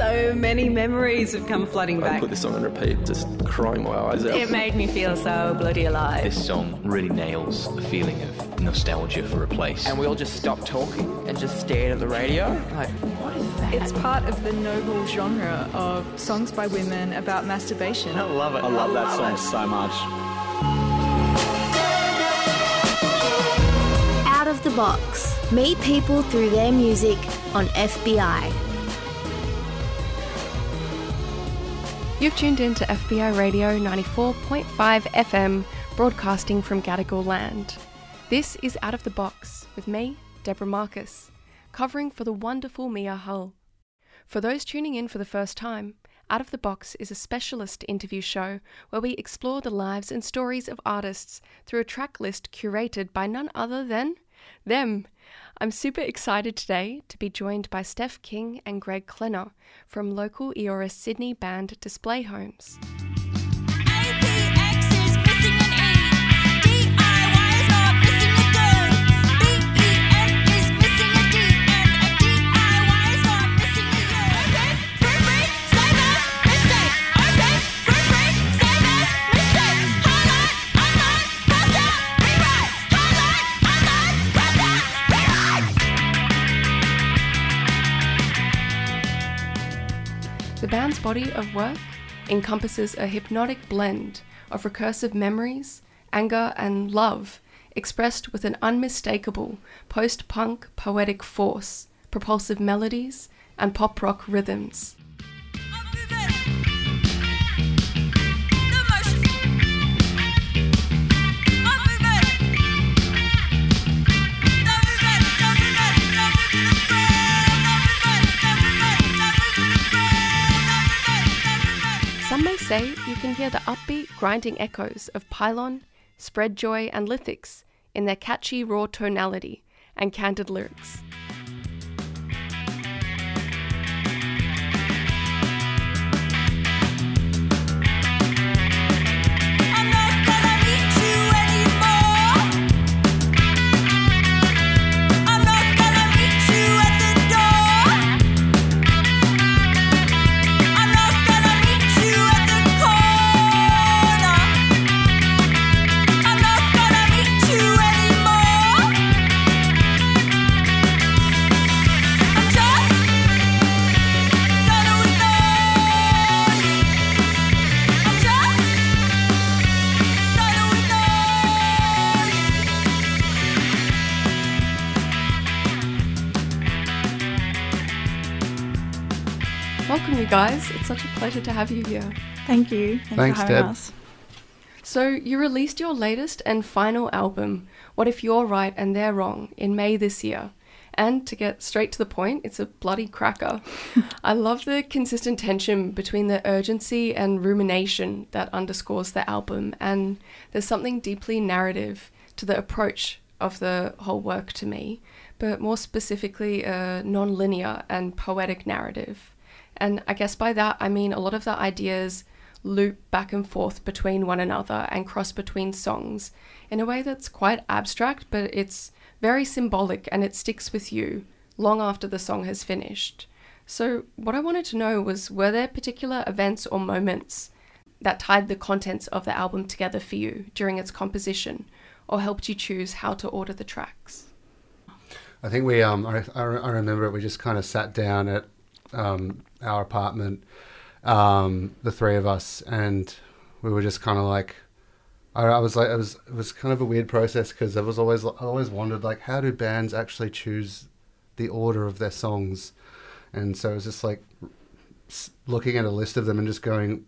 So many memories have come flooding back. I put this song on repeat, just crying my eyes out. It made me feel so bloody alive. This song really nails the feeling of nostalgia for a place. and we all just stopped talking and just stared at the radio. Like, what is that? It's part of the noble genre of songs by women about masturbation. I love it. I love that song so much. Out of the Box. Meet people through their music on FBI. You've tuned in to FBI Radio 94.5 FM, broadcasting from Gadigal land. This is Out of the Box with me, Deborah Marcus, covering for the wonderful Mia Hull. For those tuning in for the first time, Out of the Box is a specialist interview show where we explore the lives and stories of artists through a track list curated by none other than them. I'm super excited today to be joined by Steph King and Greg Clennar from local Eora Sydney band Display Homes. Body of work encompasses a hypnotic blend of recursive memories, anger, and love, expressed with an unmistakable post punk poetic force, propulsive melodies, and pop rock rhythms. Say you can hear the upbeat, grinding echoes of Pylon, Spreadjoy, and Lithics in their catchy, raw tonality and candid lyrics. Such a pleasure to have you here. Thank you. Thanks, Thanks, for having Deb. us. So, you released your latest and final album, What If You're Right and They're Wrong, in May this year. And to get straight to the point, it's a bloody cracker. I love the consistent tension between the urgency and rumination that underscores the album, and there's something deeply narrative to the approach of the whole work to me, but more specifically, a non linear and poetic narrative. And I guess by that, I mean a lot of the ideas loop back and forth between one another and cross between songs in a way that's quite abstract, but it's very symbolic and it sticks with you long after the song has finished. So, what I wanted to know was were there particular events or moments that tied the contents of the album together for you during its composition or helped you choose how to order the tracks? I think we, um, I, I remember it. We just kind of sat down at um, our apartment, um, the three of us, and we were just kind of like, I, I was like, it was it was kind of a weird process because I was always I always wondered like, how do bands actually choose the order of their songs? And so it was just like looking at a list of them and just going,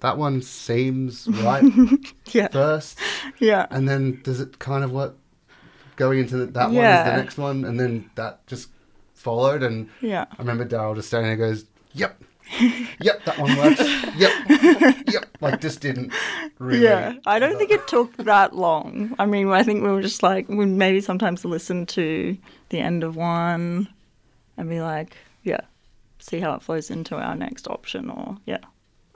that one seems right Yeah. first, Yeah. and then does it kind of work going into the, that one is the next one, and then that just followed. And Yeah. I remember Darrell just standing there, goes, "Yep, yep, that one works. yep, yep." Like just didn't really. Yeah, I don't think it took that long. I mean, I think we were just like, we maybe sometimes listen to the end of one and be like, yeah, see how it flows into our next option, or yeah.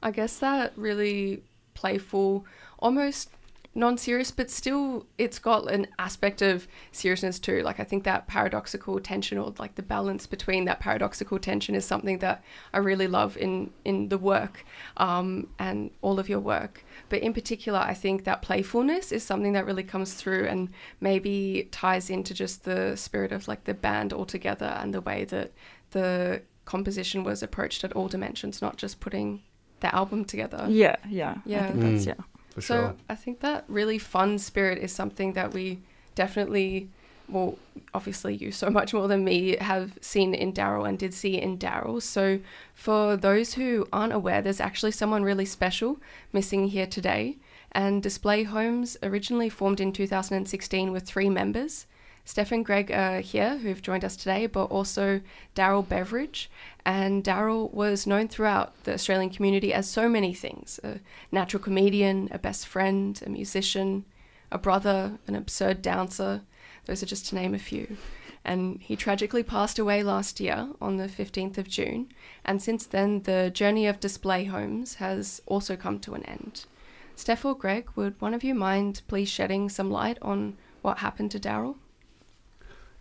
I guess that really playful, almost non-serious, but still it's got an aspect of seriousness too. Like I think that paradoxical tension or like the balance between that paradoxical tension is something that I really love in in the work um, and all of your work. But in particular, I think that playfulness is something that really comes through and maybe ties into just the spirit of like the band altogether and the way that the composition was approached at all dimensions, not just putting the album together. Yeah, yeah. Yeah. I think that's, Mm. yeah. For so sure. I think that really fun spirit is something that we definitely, well, obviously you so much more than me have seen in Darrell and did see in Darrell. So for those who aren't aware, there's actually someone really special missing here today. And Display Homes originally formed in 2016 with three members. Steph and Greg are here who've joined us today, but also Darrell Beveridge. And Darrell was known throughout the Australian community as so many things a natural comedian, a best friend, a musician, a brother, an absurd dancer. Those are just to name a few. And he tragically passed away last year on the 15th of June. And since then, the journey of display homes has also come to an end. Steph or Greg, would one of you mind please shedding some light on what happened to Darrell?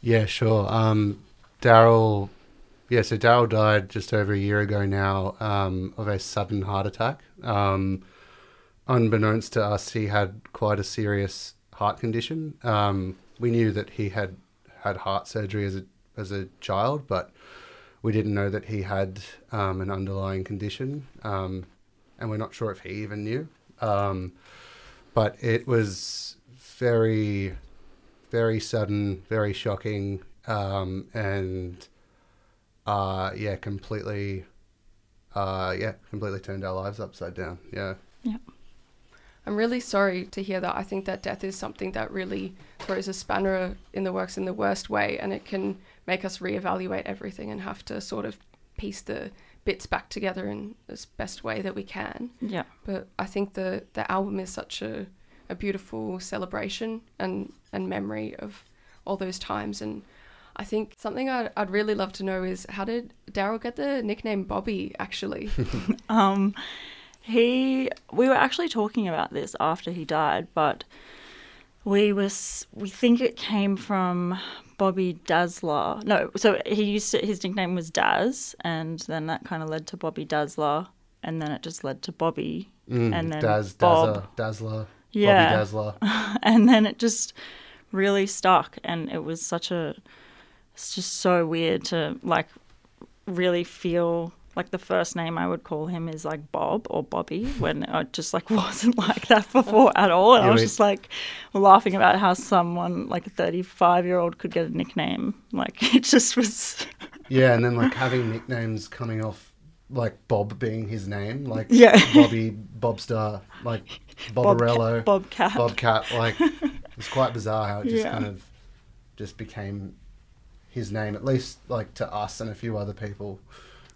Yeah, sure. Um, Darrell, yeah, so Darrell died just over a year ago now um, of a sudden heart attack. Um, unbeknownst to us, he had quite a serious heart condition. Um, we knew that he had had heart surgery as a as a child, but we didn't know that he had um, an underlying condition, um, and we're not sure if he even knew. But it was very very sudden, very shocking, um, and uh, yeah, completely, uh, yeah, completely turned our lives upside down. Yeah, Yeah. I'm really sorry to hear that. I think that death is something that really throws a spanner in the works in the worst way, and it can make us reevaluate everything and have to sort of piece the bits back together in the best way that we can. Yeah. But I think the the album is such a, a beautiful celebration and, and memory of all those times. And I think something I'd, I'd really love to know is how did Darrell get the nickname Bobby actually? Um, he, we were actually talking about this after he died, but we was we think it came from Bobby Dazzler. No, so he used to, his nickname was Daz, and then that kind of led to Bobby Dazzler, and then it just led to Bobby, and then Mm, Daz, Bob, Dazza, Dazzler, Yeah. Bobby Dazzler. and then it just really stuck, and it was such a, it's just so weird to like really feel like the first name I would call him is like Bob or Bobby when it just like wasn't like that before at all. And I was just like laughing about how someone like a 35 year old could get a nickname. Like it just was, Yeah, and then like having nicknames coming off like Bob being his name, like Yeah. Bobby, Bobstar, like Bobberello, Bobcat. Bobcat. Like it's quite bizarre how it just Yeah. kind of just became his name, at least like to us and a few other people.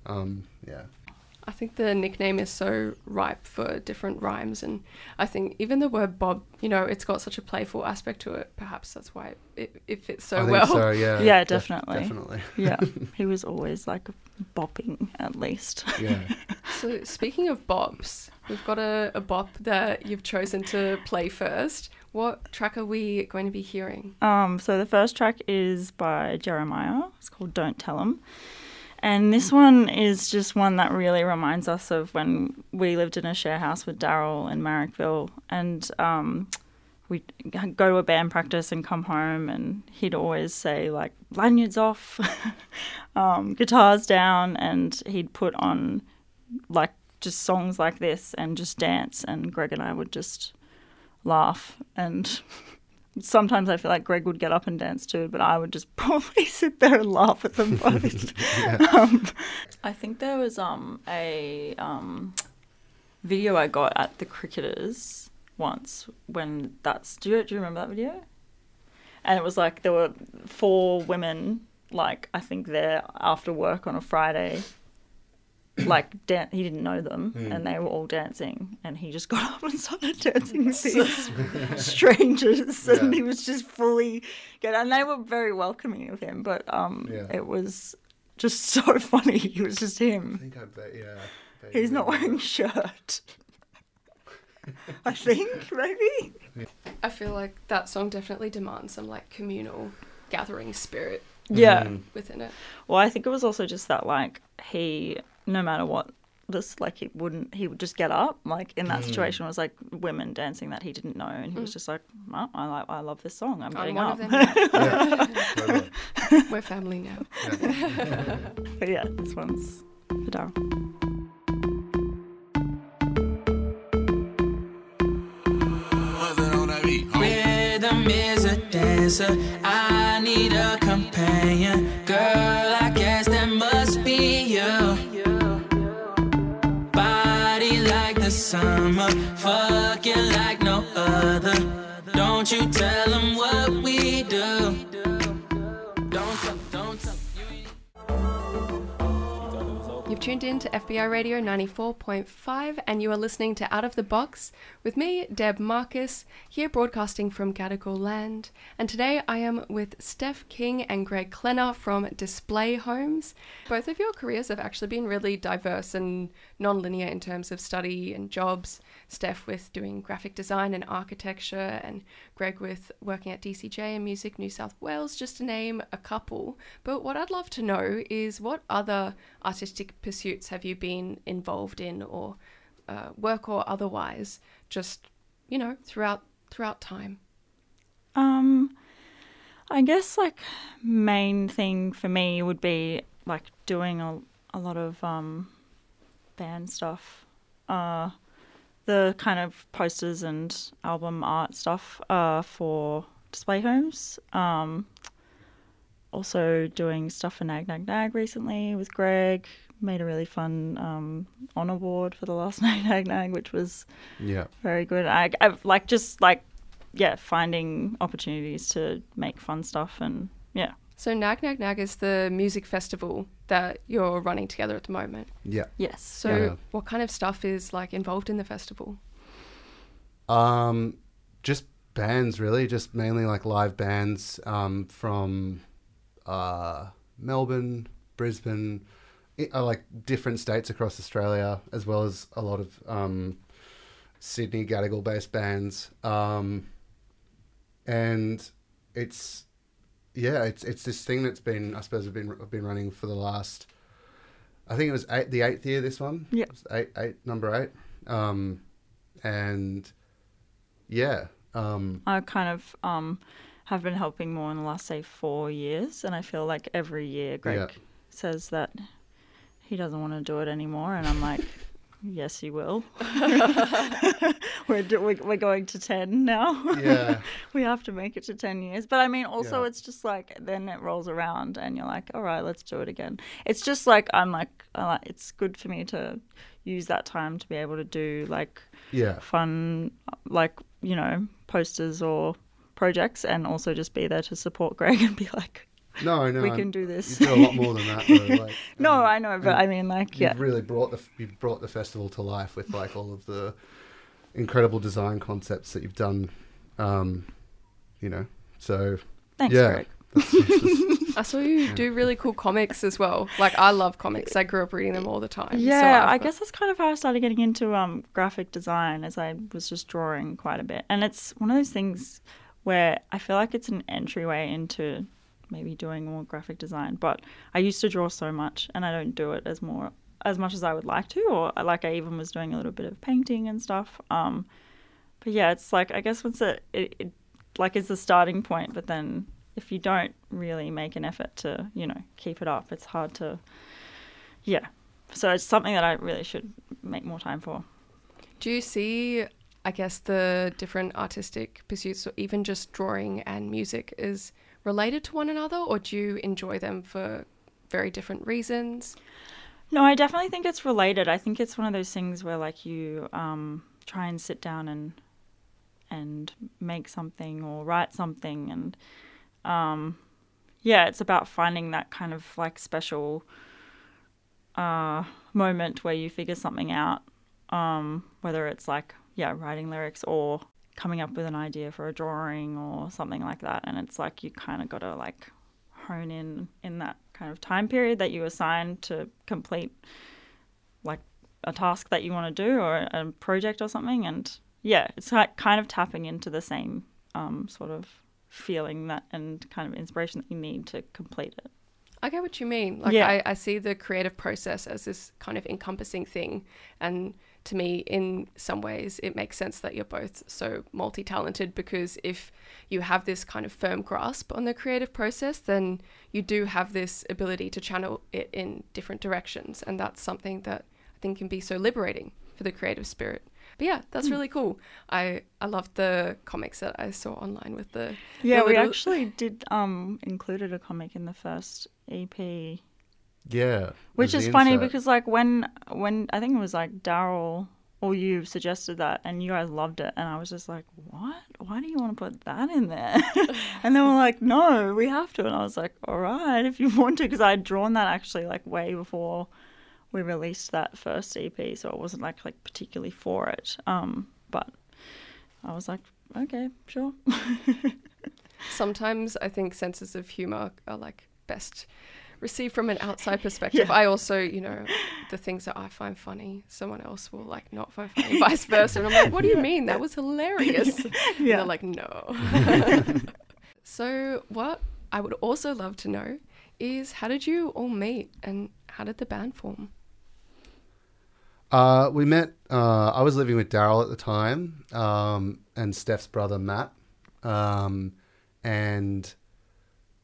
Um, yeah. I think the nickname is so ripe for different rhymes, and I think even the word Bob, you know, it's got such a playful aspect to it. Perhaps that's why it, it fits so I think well. so, yeah. Yeah, def- definitely. definitely. yeah, he was always like bopping at least. Yeah. So speaking of bops, we've got a, a bop that you've chosen to play first. What track are we going to be hearing? Um, so the first track is by Jeremih. It's called "Don't Tell 'Em," and this one is just one that really reminds us of when we lived in a share house with Darrell in Marrickville, and um, we'd go to a band practice and come home, and he'd always say like lanyards off, um, guitars down, and he'd put on like just songs like this and just dance, and Greg and I would just laugh and sometimes I feel like Greg would get up and dance too, but I would just probably sit there and laugh at them both. um, I think there was um, a um, video I got at the Cricketers once when that's. Do you, do you remember that video? And it was like there were four women, like I think there after work on a Friday. Like dan- he didn't know them, and they were all dancing, and he just got up and started dancing with these strangers, and he was just fully get. And they were very welcoming of him, but um, Yeah. it was just so funny. He was just him I him. think I bet, yeah. bet He's not wearing a shirt. I think maybe. I feel like that song definitely demands some like communal gathering spirit Yeah. Mm. within it. Well, I think it was also just that like he, no matter what, just like he wouldn't, he would just get up. Like in that hmm. situation, was like women dancing that he didn't know, and he was hmm. just like, oh, I like, I love this song. I'm I'm getting one up. of them. now. Yeah. We're family now. but yeah, this one's for Darrell. Rhythm is a dancer. I need a companion. Girl, summer. Fucking like no other. Don't you tell them what we do. Tuned in to FBI Radio 94.5 and you are listening to Out of the Box with me, Deb Marcus, here broadcasting from Gadigal Land. And today I am with Steph King and Greg Clennar from Display Homes. Both of your careers have actually been really diverse and non-linear in terms of study and jobs. Steph with doing graphic design and architecture, and Greg with working at DCJ and Music New South Wales, just to name a couple. But what I'd love to know is what other artistic pursuits have you been involved in, or uh, work or otherwise, just you know throughout throughout time. Um, I guess like main thing for me would be like doing a, a lot of um band stuff. Uh, the kind of posters and album art stuff uh, for display homes. Um, also doing stuff for Nag Nag Nag recently with Greg. Made a really fun um, honor board for the last Nag Nag Nag, which was Yeah. very good. I, I've like just like yeah, finding opportunities to make fun stuff and yeah. So Nag Nag Nag is the music festival that you're running together at the moment. Yeah. Yes. So Yeah. what kind of stuff is like involved in the festival? Um, just bands, really. Just mainly like live bands um, from uh, Melbourne, Brisbane, i- uh, like different states across Australia, as well as a lot of um, Sydney Gadigal based bands. Um, and it's yeah, it's it's this thing that's been I suppose I've been I've been running for the last I think it was eight, the eighth year. This one, Yeah. Eight eight number eight, um, and yeah, um, I kind of um have been helping more in the last say four years, and I feel like every year Greg Yeah. says that he doesn't want to do it anymore, and I'm like, yes, you will. we're, do- we're we're going to ten now. Yeah. we have to make it to ten years. But I mean, also Yeah. it's just like then it rolls around, and you're like, all right, let's do it again. It's just like I'm like, I like it's good for me to use that time to be able to do like yeah, fun, like, you know, posters or projects and also just be there to support Greg and be like, no, no, we I'm- can do this. You do a lot more than that, though. Like, no, um, I know, but I mean, like, you've yeah. really brought the you've brought the festival to life with like all of the incredible design concepts that you've done. Um, you know, so Thanks, yeah, Greg. that's- it's I saw you do really cool comics as well. Like I love comics. I grew up reading them all the time. Yeah, I've I guess that's kind of how I started getting into um, graphic design as I was just drawing quite a bit. And it's one of those things where I feel like it's an entryway into maybe doing more graphic design. But I used to draw so much and I don't do it as more as much as I would like to or like I even was doing a little bit of painting and stuff. Um, but yeah, it's like I guess once it, it, it like is the starting point, but then if you don't really make an effort to, you know, keep it up, it's hard to yeah. So it's something that I really should make more time for. Do you see, I guess, the different artistic pursuits, or even just drawing and music, is related to one another, or do you enjoy them for very different reasons? No, I definitely think it's related. I think it's one of those things where like you um, try and sit down and and make something or write something and um, yeah, it's about finding that kind of like special uh, moment where you figure something out, um, whether it's like yeah, writing lyrics or coming up with an idea for a drawing or something like that. And it's like you kind of got to like hone in in that kind of time period that you assign to complete like a task that you want to do or a project or something and yeah, it's like kind of tapping into the same um, sort of feeling that and kind of inspiration that you need to complete it. I get what you mean. Like Yeah. I, I see the creative process as this kind of encompassing thing. And to me, in some ways, it makes sense that you're both so multi talented because if you have this kind of firm grasp on the creative process, then you do have this ability to channel it in different directions. And that's something that I think can be so liberating for the creative spirit. But yeah, that's Hmm. really cool. I, I loved the comics that I saw online with the Yeah, the we little- actually did um included a comic in the first EP, Yeah. which is funny insert. because like when when I think it was like Darrell or you suggested that and you guys loved it and I was just like, what? Why do you want to put that in there? and they were like, no, we have to. And I was like, all right, if you want to, because I had drawn that actually like way before we released that first EP, so it wasn't like like particularly for it. Um, but I was like, okay, sure. sometimes I think senses of humor are like best received from an outside perspective. Yeah. I also, you know, the things that I find funny, someone else will like not find funny, vice versa. And I'm like, what do you mean? That was hilarious. And Yeah. they're like, no. so, what I would also love to know is how did you all meet and how did the band form? Uh, we met. Uh, I was living with Darrell at the time, um, and Steph's brother Matt, um, and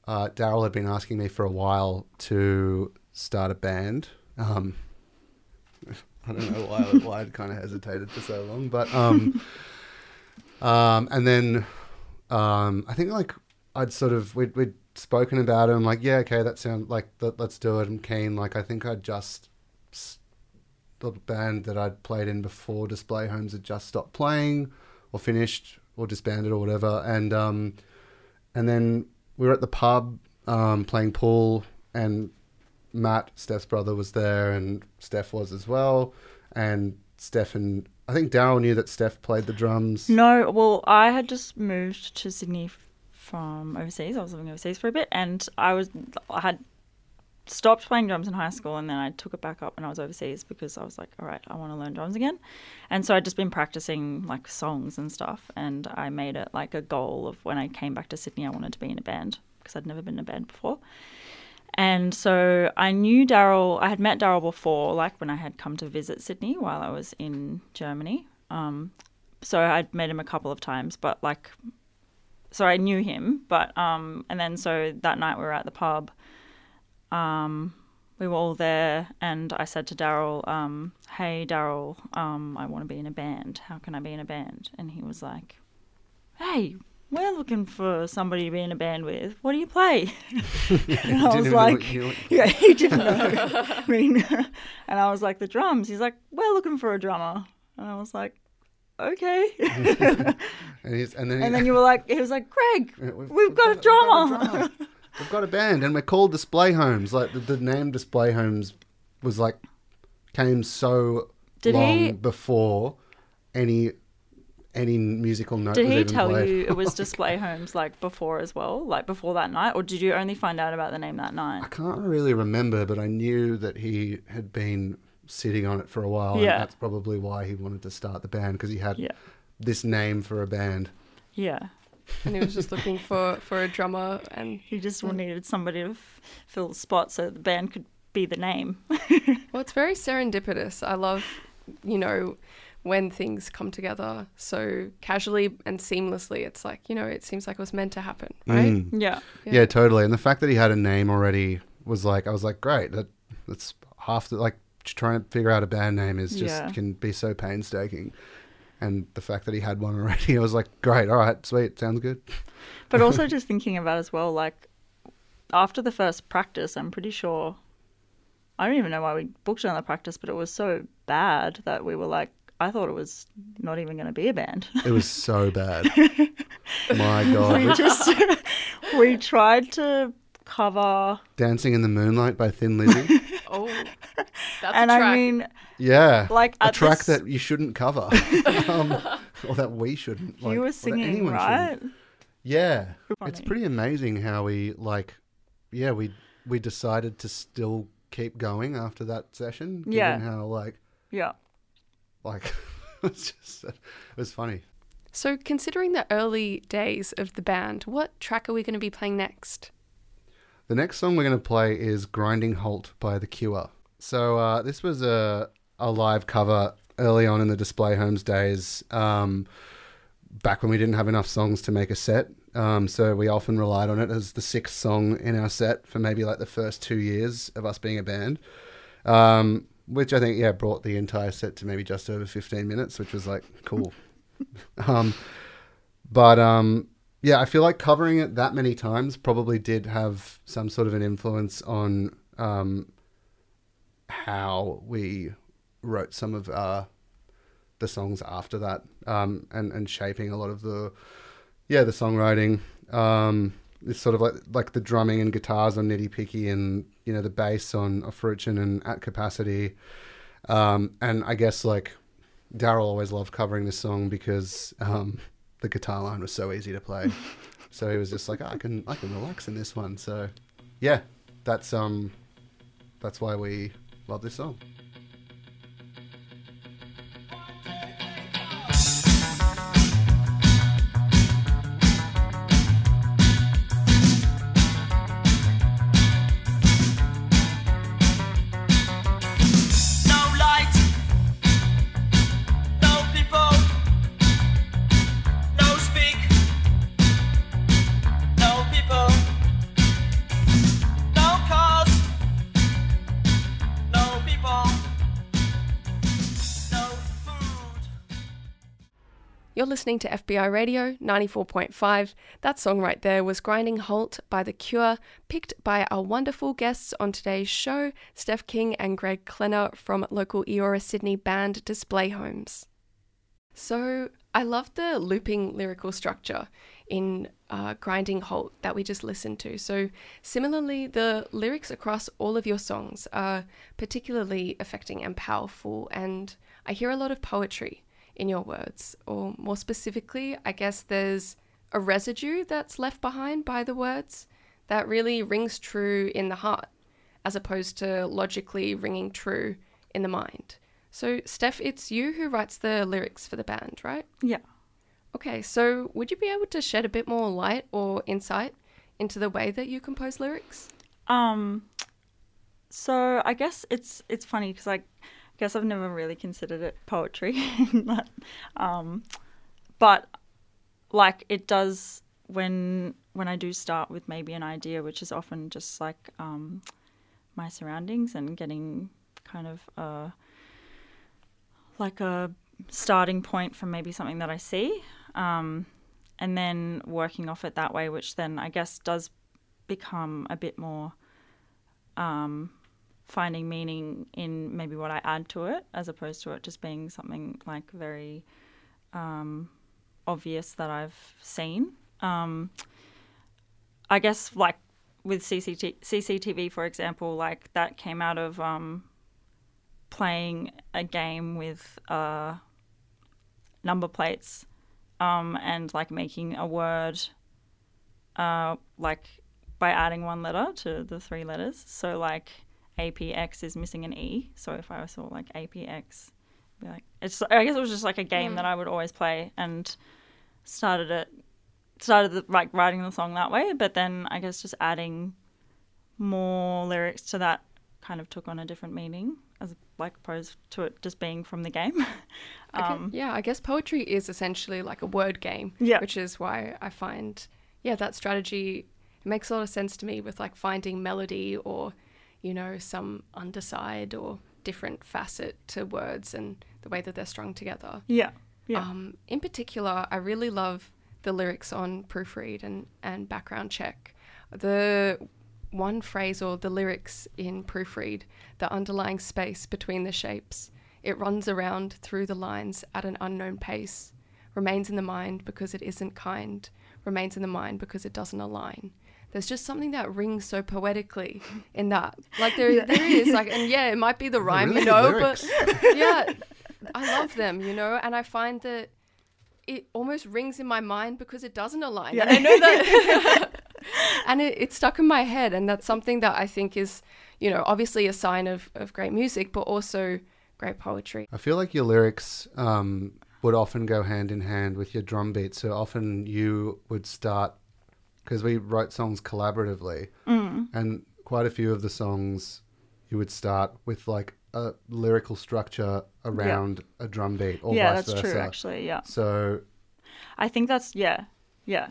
uh, Darrell had been asking me for a while to start a band. Um, I don't know why why I'd kind of hesitated for so long, but um, um, and then um, I think like I'd sort of we'd, we'd spoken about it. I'm like, yeah, okay, that sounds like let, let's do it. I'm keen. Like I think I'd just the band that I'd played in before Display Homes had just stopped playing or finished or disbanded or whatever. And um, and then we were at the pub um, playing pool, and Matt, Steph's brother, was there, and Steph was as well. And Steph and I think Darrell knew that Steph played the drums. No, well, I had just moved to Sydney from overseas. I was living overseas for a bit, and I was I had stopped playing drums in high school, and then I took it back up when I was overseas because I was like, all right, I want to learn drums again, and so I'd just been practicing like songs and stuff, and I made it like a goal of when I came back to Sydney, I wanted to be in a band because I'd never been in a band before. And so I knew Darrell, I had met Darrell before, like when I had come to visit Sydney while I was in Germany. Um, so I'd met him a couple of times, but like, so I knew him. But, um, and then so that night we were at the pub. Um, we were all there, and I said to Darrell, um, Hey, Darrell, um, I want to be in a band. How can I be in a band? And he was like, Hey, we're looking for somebody to be in a band with. What do you play? and I was like, Yeah, he didn't know. I mean, and I was like, The drums. He's like, We're looking for a drummer. And I was like, Okay. And, he's, and then, and then you were like, He was like, Greg, Yeah, we've, got, a drummer. We've got a band, and we're called Display Homes. Like the, the name Display Homes was like came so Did long he- before any any musical note Did was he even tell played. you it was display homes like before as well, like before that night, or did you only find out about the name that night? I can't really remember, but I knew that he had been sitting on it for a while, Yeah. and that's probably why he wanted to start the band because he had Yeah. this name for a band. Yeah, And he was just looking for, for a drummer and he just needed somebody to f- fill the spot so the band could be the name. Well, it's very serendipitous. I love, you know, when things come together so casually and seamlessly. It's like, you know, it seems like it was meant to happen, right? Mm. yeah, Yeah. Yeah. totally. And the fact that he had a name already was like, I was like, great. That that's half the like trying to figure out a band name is just Yeah. can be so painstaking. And the fact that he had one already, I was like, great. All right, sweet, sounds good. but also just thinking about as well, like after the first practice, I'm pretty sure. I don't even know why we booked another practice, but it was so bad that we were like, I thought it was not even going to be a band. It was so bad. My God, we just we tried to cover, Dancing in the Moonlight by Thin Lizzy. Oh, that's and a track. I mean, Yeah, Like, a track this- that you shouldn't cover, um, or that we shouldn't. Like, you were singing, anyone right? shouldn't. Yeah, it's pretty amazing how we like. Yeah, we we decided to still keep going after that session. Given Yeah. how like Yeah. like was just it was funny. So, considering the early days of the band, what track are we going to be playing next? The next song we're going to play is Grinding Halt by The Cure. So, uh, this was a, a live cover early on in the Display Homes days, um, back when we didn't have enough songs to make a set. Um, so, we often relied on it as the sixth song in our set for maybe like the first two years of us being a band. Um, which I think, yeah, brought the entire set to maybe just over 15 minutes, which was like cool. um, but um, yeah, I feel like covering it that many times probably did have some sort of an influence on um, how we wrote some of uh, the songs after that, um, and and shaping a lot of the yeah the songwriting. Um, it's sort of like like the drumming and guitars on Nitty Picky, and you know the bass on Afruchin and At Capacity. Um, and I guess like Darrell always loved covering this song because um, the guitar line was so easy to play. so he was just like, oh, I can I can relax in this one. So yeah, that's um that's why we love this song. You're listening to FBI Radio 94.5. That song right there was Grinding Halt by The Cure, picked by our wonderful guests on today's show, Steph King and Greg Clennar from local Eora Sydney band Display Homes. So I love the looping lyrical structure in uh, Grinding Halt that we just listened to. So similarly, the lyrics across all of your songs are particularly affecting and powerful, and I hear a lot of poetry in your words, or more specifically, I guess there's a residue that's left behind by the words that really rings true in the heart, as opposed to logically ringing true in the mind. So, Steph, it's you who writes the lyrics for the band, right? Yeah. Okay, so would you be able to shed a bit more light or insight into the way that you compose lyrics? Um, so I guess it's it's funny because I guess I've never really considered it poetry, but, um, but like it does when when I do start with maybe an idea, which is often just like um, my surroundings and getting kind of like a starting point from maybe something that I see, um, and then working off it that way, which then I guess does become a bit more um, finding meaning in maybe what I add to it, as opposed to it just being something like very um, obvious that I've seen. Um, I guess like with CCT- CCTV, for example, like that came out of um, playing a game with uh, number plates um, and like making a word uh, like by adding one letter to the three letters. So like APX is missing an E. So if I saw like APX, be like it's. I guess it was just like a game Mm. that I would always play and started it. Started the, like writing the song that way, but then I guess just adding more lyrics to that kind of took on a different meaning as like opposed to it just being from the game. Okay, um, yeah, I guess poetry is essentially like a word game. Yeah. Which is why I find, yeah, that strategy makes a lot of sense to me with like finding melody or, you know, some underside or different facet to words and the way that they're strung together. Yeah. Yeah. Um, in particular, I really love the lyrics on Proofread and, and Background Check. The one phrase or the lyrics in Proofread, the underlying space between the shapes, it runs around through the lines at an unknown pace, remains in the mind because it isn't kind, remains in the mind because it doesn't align. There's just something that rings so poetically in that. Like there, Yeah. there is like, and yeah, it might be the rhyme, really you know, lyrics. but yeah, I love them, you know, and I find that it almost rings in my mind because it doesn't align. And Yeah. I know that. and it, it's stuck in my head. And that's something that I think is, you know, obviously a sign of, of great music, but also great poetry. I feel like your lyrics um, would often go hand in hand with your drum beat. So often you would start because we wrote songs collaboratively, Mm. and quite a few of the songs you would start with like a lyrical structure around a drum beat, or yeah, vice that's versa. true. Actually, yeah. So I think that's yeah, yeah.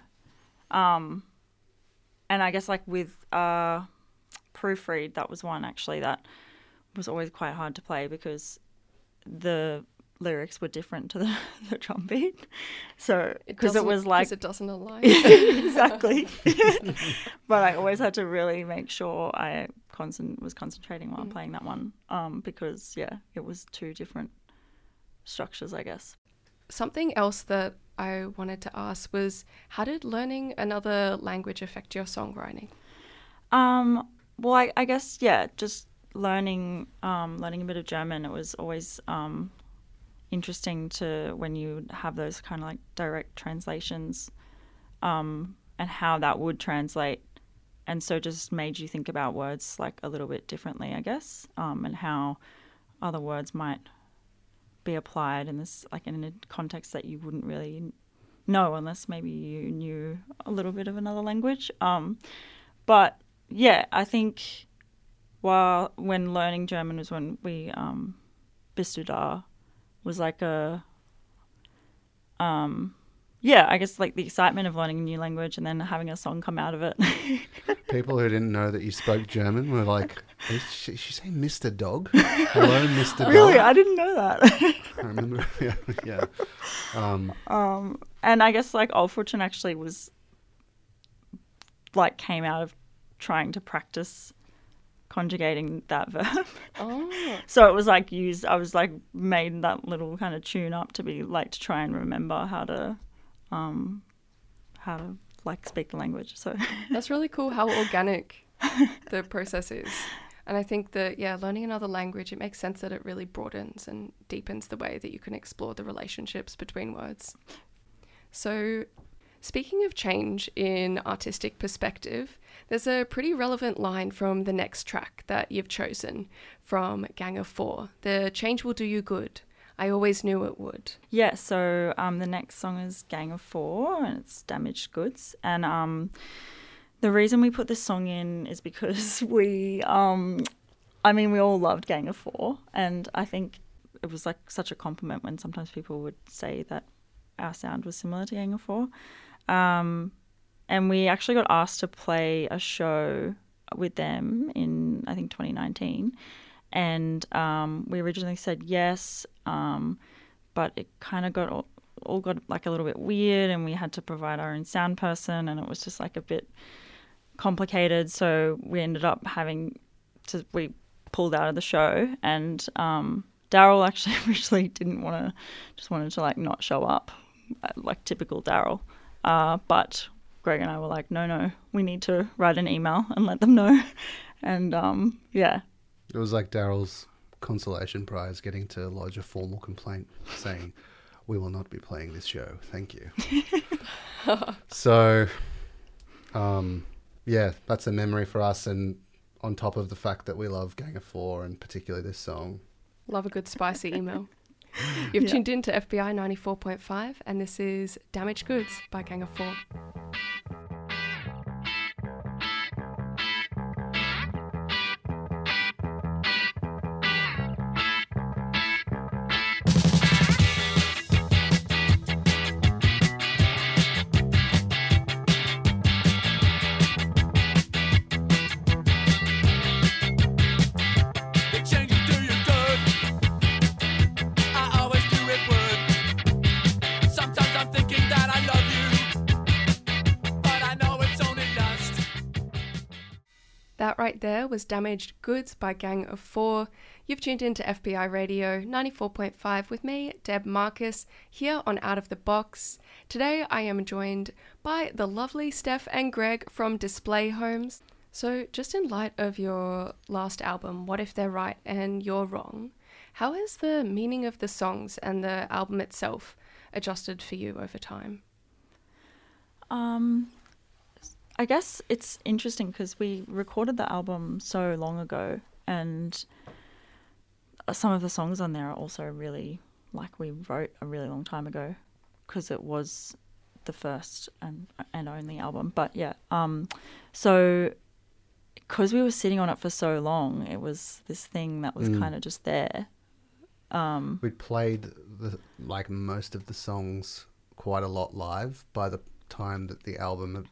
Um, and I guess like with uh, proofread, that was one actually that was always quite hard to play because the lyrics were different to the, the drum beat. So because it doesn't- was like it doesn't align. exactly. but I always had to really make sure I concent- was concentrating while playing that one um, because yeah, it was two different structures, I guess. Something else that I wanted to ask was how did learning another language affect your songwriting? Um, well, I, I guess yeah, just learning um, learning a bit of German. It was always um, interesting to when you have those kind of like direct translations, um, and how that would translate, and so just made you think about words like a little bit differently, I guess, um, and how other words might be applied in this like in a context that you wouldn't really know unless maybe you knew a little bit of another language. Um, but yeah, I think while when learning German was when we um, da was like a um, yeah, I guess like the excitement of learning a new language and then having a song come out of it. people who didn't know that you spoke German were like, "Is she, is she saying Mr. Dog? Hello, Mr. Dog." really, I didn't know that. I remember. Yeah, yeah. Um, Um, and I guess like Old Fortune actually was like came out of trying to practice conjugating that verb. Oh, so it was like used. I was like made that little kind of tune up to be like to try and remember how to, um, how to like speak the language. So that's really cool how organic the process is. And I think that, yeah, learning another language, it makes sense that it really broadens and deepens the way that you can explore the relationships between words. So, speaking of change in artistic perspective, there's a pretty relevant line from the next track that you've chosen from Gang of Four. The change will do you good. I always knew it would. Yeah, so um, the next song is Gang of Four, and it's Damaged Goods. And um, the reason we put this song in is because we, um, I mean, we all loved Gang of Four, and I think it was like such a compliment when sometimes people would say that our sound was similar to Gang of Four. Um, and we actually got asked to play a show with them in, I think, 2019 and um, we originally said yes, um, but it kind of got all, all got like a little bit weird, and we had to provide our own sound person, and it was just like a bit complicated. So we ended up having to we pulled out of the show, and um, Darrell actually originally didn't want to, just wanted to like not show up, uh, like typical Darrell, uh, but. Greg and I were like, no, no, we need to write an email and let them know. And um, yeah, it was like Darrell's consolation prize getting to lodge a formal complaint saying, "We will not be playing this show. Thank you." so, um, yeah, that's a memory for us, and on top of the fact that we love Gang of Four and particularly this song. Love a good spicy email. You've Yeah. tuned in to FBI 94.5, and this is Damaged Goods by Gang of Four. Right there was Damaged Goods by Gang of Four. You've tuned in to FBI Radio 94.5 with me, Deb Marcus, here on Out of the Box. Today I am joined by the lovely Steph and Greg from Display Homes. So, just in light of your last album, What If They're Right and You're Wrong, how has the meaning of the songs and the album itself adjusted for you over time? Um, I guess it's interesting because we recorded the album so long ago, and some of the songs on there are also really like we wrote a really long time ago because it was the first and and only album. But yeah, um, so because we were sitting on it for so long, it was this thing that was Mm. kind of just there. Um, We'd played the like most of the songs quite a lot live by the time that the album had,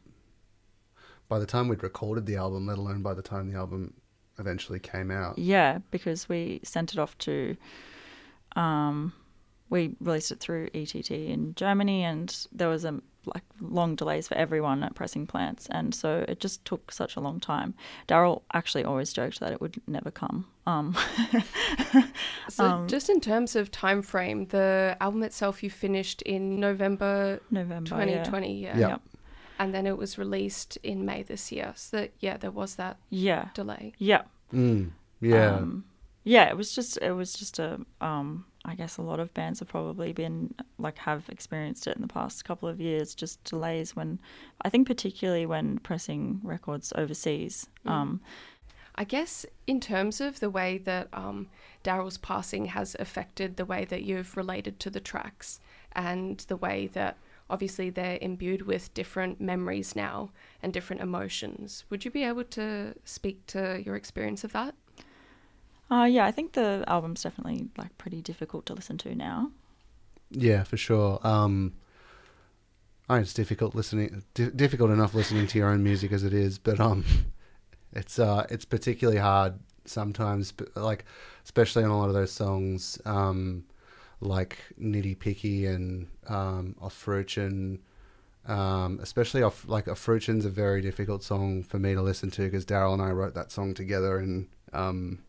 by the time we'd recorded the album, let alone by the time the album eventually came out. Yeah, because we sent it off to, um, we released it through ETT in Germany, and there was a like long delays for everyone at pressing plants, and so it just took such a long time. Darrell actually always joked that it would never come. Um, So um, just in terms of time frame, the album itself you finished in November November 2020, yeah. Yeah. Yep. And then it was released in May this year. So that yeah, there was that Yeah, delay. yeah, Mm, yeah. Um, yeah, it was just it was just a um I guess a lot of bands have probably been like have experienced it in the past couple of years, just delays when I think particularly when pressing records overseas. Um I guess in terms of the way that um, Darrell's passing has affected the way that you've related to the tracks and the way that obviously they're imbued with different memories now and different emotions. Would you be able to speak to your experience of that? uh yeah, I think the album's definitely like pretty difficult to listen to now. Yeah, for sure. Um, I mean, it's difficult listening, di- difficult enough listening to your own music as it is, but um, it's uh, it's particularly hard sometimes, like especially on a lot of those songs, um, like Nitty Picky and um, Off Fruchen. Um, especially off like a Fruchen's a very difficult song for me to listen to because Darrell and I wrote that song together in um,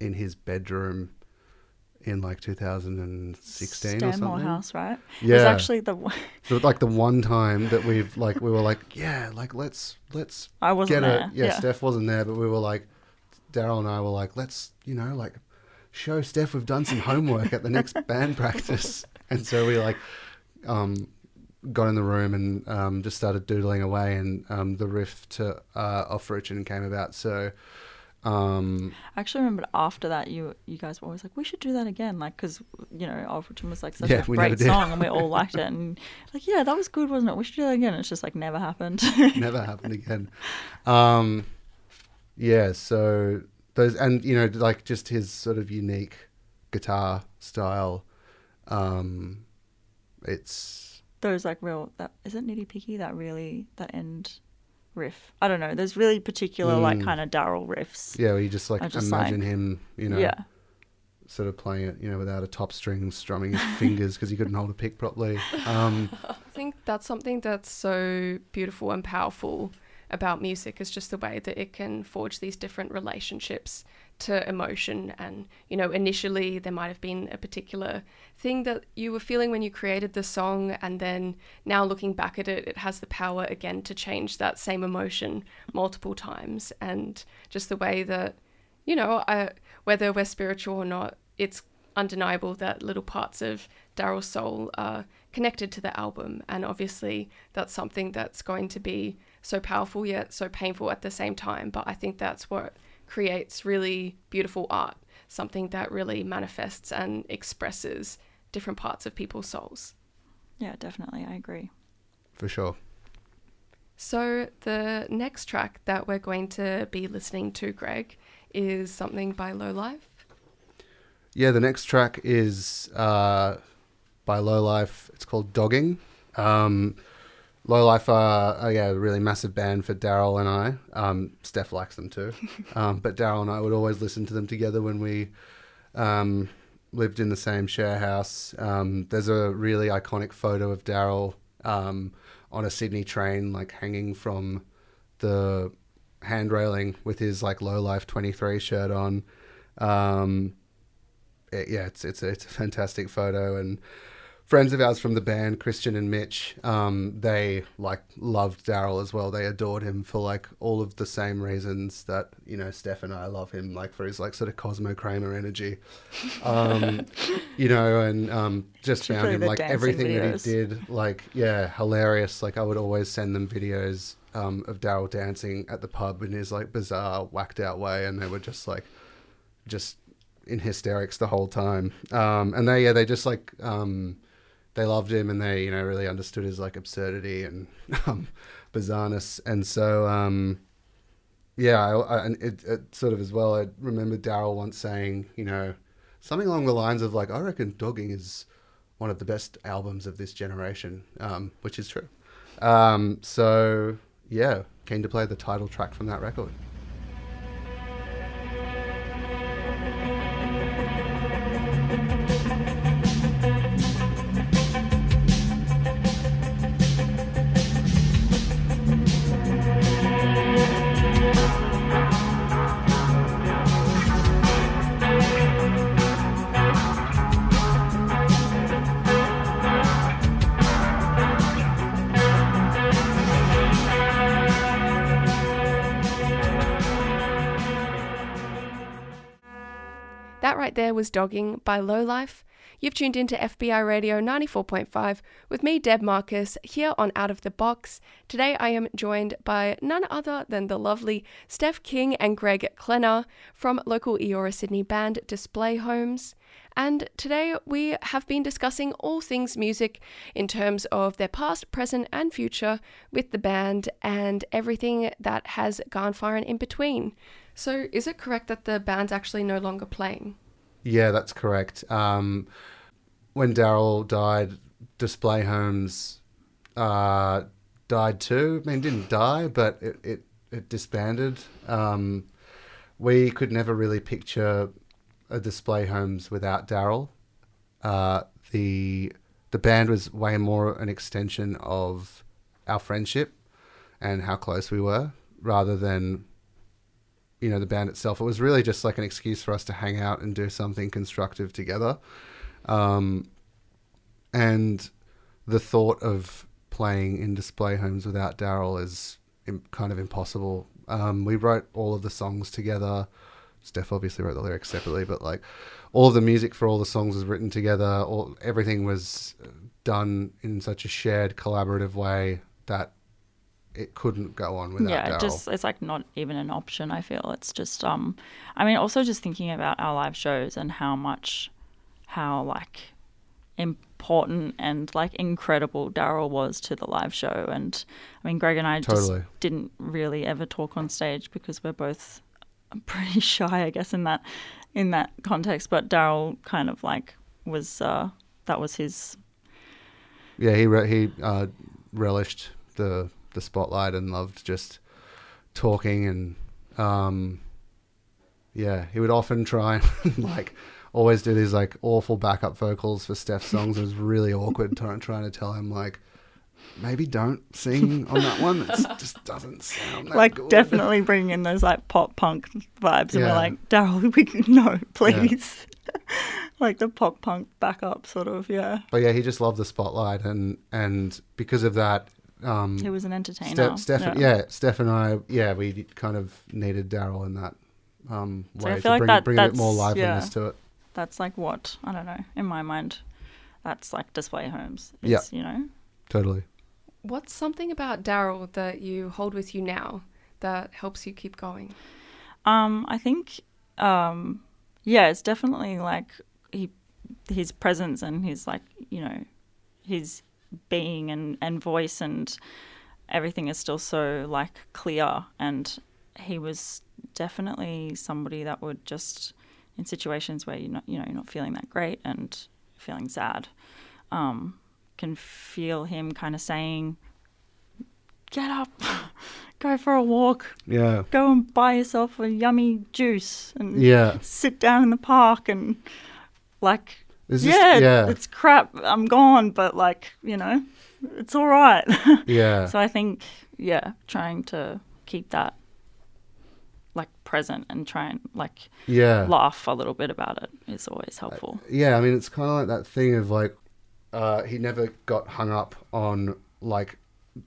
in his bedroom in like 2016 or Stanmore something. House, right? It was actually the one- So like the one time that we've like we were like yeah like let's let's I wasn't get there. it yeah, Yeah. Steph wasn't there but we were like Darrell and I were like let's you know like show Steph we've done some homework at the next band practice and so we like um got in the room and um just started doodling away and um the riff to uh off Richard came about so um I actually remember after that, you you guys were always like, we should do that again, like because you know Alfredton was like such Yeah, a great song, and we all liked it, and like yeah, that was good, wasn't it? We should do that again. It's just like never happened. never happened again. Um, yeah, so those and you know like just his sort of unique guitar style. Um, it's Those like real that is it nitty picky that really that end riff. I don't know. There's really particular like Mm. kind of Darrell riffs. yeah, you just like just imagine like- him, you know, Yeah. sort of playing it, you know, without a top string, strumming his fingers because he couldn't hold a pick properly. Um, I think that's something that's so beautiful and powerful about music is just the way that it can forge these different relationships to emotion and you know initially there might have been a particular thing that you were feeling when you created the song and then now looking back at it it has the power again to change that same emotion multiple times and just the way that you know, I, whether we're spiritual or not, it's undeniable that little parts of Darrell's soul are connected to the album. And obviously, that's something that's going to be so powerful yet so painful at the same time. But I think that's what creates really beautiful art, something that really manifests and expresses different parts of people's souls. Yeah, definitely. I agree. for sure. So, the next track that we're going to be listening to, Greg, is something by Low Life. Yeah, the next track is uh, by Low Life. It's called Dogging. Um, Low Life are, are yeah, a really massive band for Darrell and I. Um, Steph likes them too. um, but Darrell and I would always listen to them together when we um, lived in the same share house. Um, there's a really iconic photo of Darrell um, on a Sydney train, like hanging from the hand railing with his like Low Life 23 shirt on. Um, it- yeah, it's it's a, it's a fantastic photo, and friends of ours from the band, Christian and Mitch, um, they like loved Darrell as well. They adored him for like all of the same reasons that you know Steph and I love him, like for his like sort of Cosmo Kramer energy, um, you know, and um, just found him like everything that he did, like yeah, hilarious. Like I would always send them videos um, of Darrell dancing at the pub in his like bizarre, whacked out way, and they were just like, just in hysterics the whole time. Um, and they yeah they just like um, they loved him and they you know really understood his like absurdity and um, bizarreness. And so um, yeah, I, I, and it, it sort of as well. I remember Darrell once saying you know something along the lines of like I reckon Dogging is one of the best albums of this generation, um, which is true. Um, so yeah, keen to play the title track from that record. There was Dogging by Lowlife. You've tuned into FBI Radio 94.5 with me, Deb Marcus, here on Out of the Box. Today I am joined by none other than the lovely Steph King and Greg Clennar from local Eora Sydney band Display Homes. And today we have been discussing all things music in terms of their past, present, and future with the band and everything that has gone far and in between. So, is it correct that the band's actually no longer playing? Yeah, that's correct. Um, when Darrell died, Display Homes uh, died too. I mean, didn't die, but it, it, it disbanded. Um, we could never really picture a Display Homes without Darrell. Uh, the the band was way more an extension of our friendship and how close we were, rather than you know the band itself. It was really just like an excuse for us to hang out and do something constructive together. Um, and the thought of playing in display homes without Darrell is kind of impossible. Um, we wrote all of the songs together. Steph obviously wrote the lyrics separately, but like all of the music for all the songs was written together. All everything was done in such a shared, collaborative way that it couldn't go on without yeah, Darrell. it just it's like not even an option. I feel it's just um, I mean, also just thinking about our live shows and how much, how like important and like incredible Darrell was to the live show. And I mean, Greg and I Totally. just didn't really ever talk on stage because we're both pretty shy, I guess, in that in that context. But Darrell kind of like was uh, that was his yeah, he re- he uh, relished the the spotlight and loved just talking and um, yeah, he would often try and like always do these like awful backup vocals for Steph's songs. It was really awkward trying trying to tell him like maybe don't sing on that one. It just doesn't sound that like good. definitely bringing in those like pop punk vibes, and Yeah. we're like, Darrell, no, please, like the pop punk backup sort of, yeah. But yeah, he just loved the spotlight and and because of that. Um, He was an entertainer. Steph, Steph, yeah. yeah. Steph and I, yeah, we kind of needed Darrell in that um, So I way feel to like bring, that- bring a bit more that's- liveliness yeah. to it. That's like what I don't know. In my mind, that's like display homes. Yeah. You know. Totally. What's something about Darrell that you hold with you now that helps you keep going? Um, I think, um, yeah, it's definitely like he, his presence and his like, you know, his being and and voice and everything is still so like clear. And he was definitely somebody that would just in situations where you're not, you know, you're not feeling that great and feeling sad, um, can feel him kind of saying, "Get up, go for a walk." Yeah. go and buy yourself a yummy juice and Yeah. sit down in the park and like Just- yeah, yeah. it's crap i'm gone but like you know it's all right Yeah. so i think yeah trying to keep that like present and try and like Yeah. laugh a little bit about it is always helpful Yeah, I mean, it's kind of like that thing of like, uh, he never got hung up on like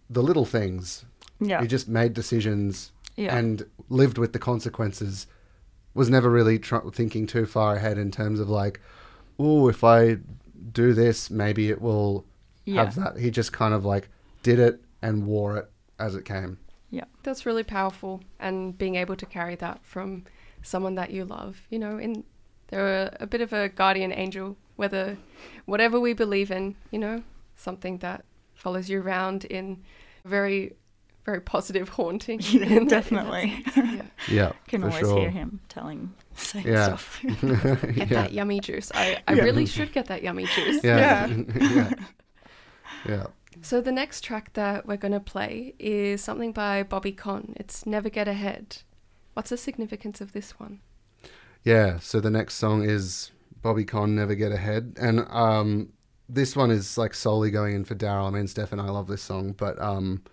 the little things. Yeah. He just made decisions Yeah. and lived with the consequences. Was never really tr- thinking too far ahead in terms of like, oh, if I do this, maybe it will have that. He just kind of like did it and wore it as it came. Yeah. That's really powerful and being able to carry that from someone that you love, you know, in They're a, a bit of a guardian angel, whether whatever we believe in, you know, something that follows you around in very, very positive haunting. Yeah, definitely. yeah. Yeah, Can for always sure. hear him telling, saying Yeah. stuff. Get yeah. that yummy juice. I, I Yeah. really should get that yummy juice. Yeah. yeah. yeah. So the next track that we're going to play is something by Bobby Conn. It's Never Get Ahead. What's the significance of this one? Yeah, so the next song is Bobby Conn Never Get Ahead. And um, this one is like solely going in for Darrell. I mean, Steph and I love this song, but um,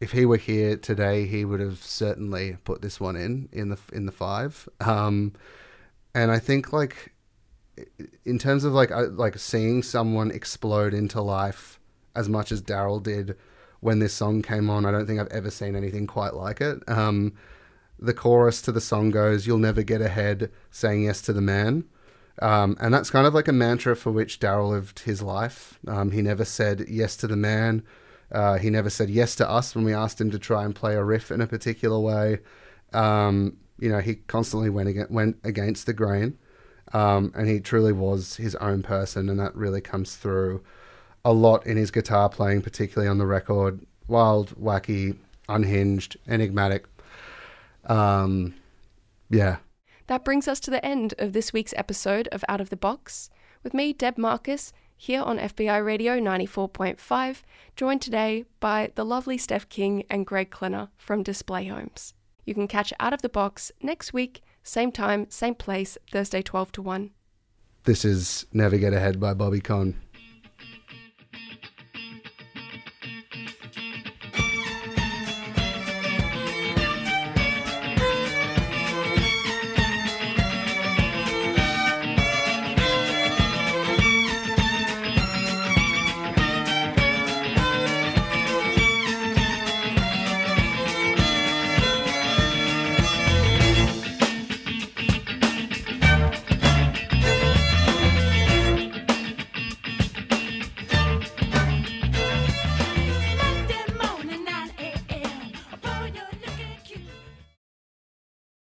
if he were here today, he would have certainly put this one in in the in the five. Um, and I think like in terms of like like seeing someone explode into life as much as Darrell did when this song came on, I don't think I've ever seen anything quite like it. Um, the chorus to the song goes, "You'll never get ahead saying yes to the man," um, and that's kind of like a mantra for which Darrell lived his life. Um, he never said yes to the man. Uh, he never said yes to us when we asked him to try and play a riff in a particular way. Um, you know, he constantly went against, went against the grain, um, and he truly was his own person, and that really comes through a lot in his guitar playing, particularly on the record. Wild, wacky, unhinged, enigmatic. Um, yeah. That brings us to the end of this week's episode of Out of the Box, with me, Deb Marcus, here on FBI Radio 94.5, joined today by the lovely Steph King and Greg Clennar from Display Homes. You can catch Out of the Box next week, same time, same place, Thursday 12 to 1. This is Never Get Ahead by Bobby Conn.